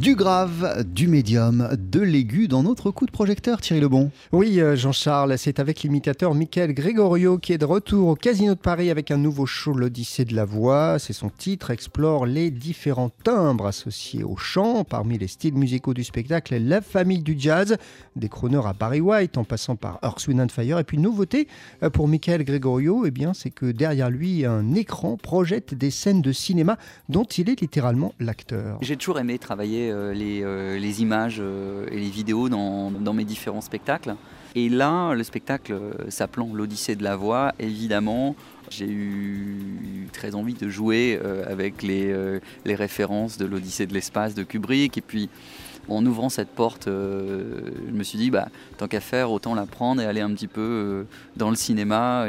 Du grave, du médium, de l'aigu dans notre coup de projecteur, Thierry Lebon. Oui, euh, Jean-Charles, c'est avec l'imitateur Michael Gregorio qui est de retour au Casino de Paris avec un nouveau show, l'Odyssée de la voix. C'est son titre, explore les différents timbres associés au chant. Parmi les styles musicaux du spectacle, la famille du jazz, des chroneurs à Barry White en passant par Earth, Wind and Fire. Et puis, nouveauté euh, pour Michael Gregorio, eh bien, c'est que derrière lui, un écran projette des scènes de cinéma dont il est littéralement l'acteur. J'ai toujours aimé travailler euh, euh, les, images euh, et les vidéos dans, mes différents spectacles. Et là, le spectacle s'appelant L'Odyssée de la voix, évidemment, j'ai eu très envie de jouer avec les, références de l'Odyssée de l'espace de Kubrick. Et puis, en ouvrant cette porte, je me suis dit, bah, tant qu'à faire, autant la prendre et aller un petit peu dans le cinéma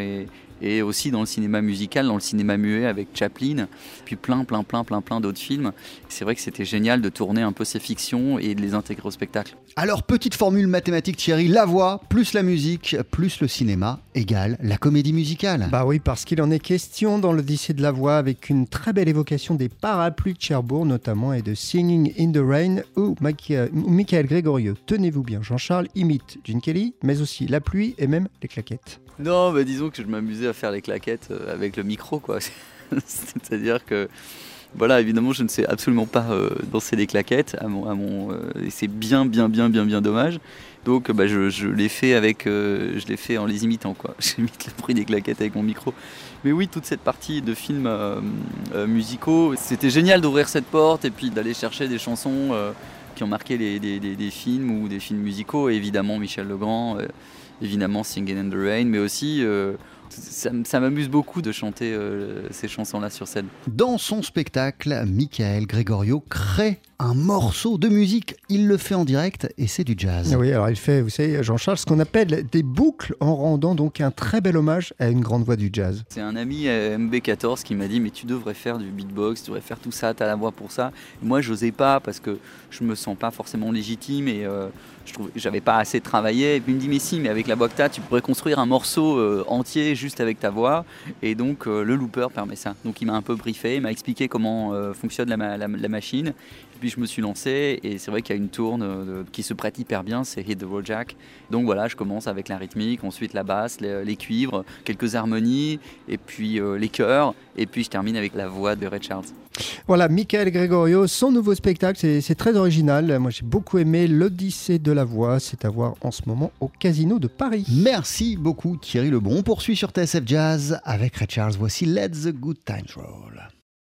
et aussi dans le cinéma musical, dans le cinéma muet avec Chaplin, puis plein, plein, plein, plein, plein d'autres films. C'est vrai que c'était génial de tourner un peu ces fictions et de les intégrer au spectacle. Alors, petite formule mathématique, Thierry, la voix plus la musique plus le cinéma égale la comédie musicale. Bah oui, parce qu'il en est question dans l'Odyssée de la voix avec une très belle évocation des parapluies de Cherbourg notamment et de Singing in the Rain où Michael Gregorio, tenez-vous bien, Jean-Charles imite Gene Kelly, mais aussi la pluie et même les claquettes. Non, mais disons que je m'amusais faire les claquettes euh, avec le micro, quoi. C'est-à-dire que, voilà, évidemment, je ne sais absolument pas euh, danser les claquettes, à mon, à mon, euh, c'est bien, bien, bien, bien, bien dommage. Donc, bah, je, je l'ai fait avec, je l'ai fait en les imitant, quoi. J'imite le bruit des claquettes avec mon micro. Mais oui, toute cette partie de films musicaux, c'était génial d'ouvrir cette porte et puis d'aller chercher des chansons qui ont marqué les, des, films ou des films musicaux. évidemment, Michel Legrand évidemment Singing in the Rain, mais aussi ça, m'amuse beaucoup de chanter euh, ces chansons-là sur scène. Dans son spectacle, Michael Gregorio crée un morceau de musique. Il le fait en direct et c'est du jazz. Oui, alors il fait, vous savez, Jean-Charles, ce qu'on appelle des boucles en rendant donc un très bel hommage à une grande voix du jazz. C'est un ami euh, MB14 qui m'a dit Mais tu devrais faire du beatbox, tu devrais faire tout ça, tu as la voix pour ça. moi, je n'osais pas parce que je me sens pas forcément légitime et euh, je trouve j'avais pas assez travaillé. Et puis il me dit Mais si, mais avec la voix que tu as, tu pourrais construire un morceau euh, entier juste avec ta voix. Et donc le looper permet ça. Donc il m'a un peu briefé, il m'a expliqué comment fonctionne la, machine. Et puis je me suis lancé et c'est vrai qu'il y a une tourne euh, qui se prête hyper bien, c'est Hit the Road Jack. Donc voilà, je commence avec la rythmique, ensuite la basse, les, cuivres, quelques harmonies et puis euh, les chœurs et puis je termine avec la voix de Ray Charles. Voilà, Michael Gregorio, son nouveau spectacle, c'est très original. Moi j'ai beaucoup aimé l'Odyssée de la voix, c'est à voir en ce moment au Casino de Paris. Merci beaucoup Thierry Lebon. On poursuit sur TSF Jazz avec Ray Charles. Voici Let the Good Times Roll.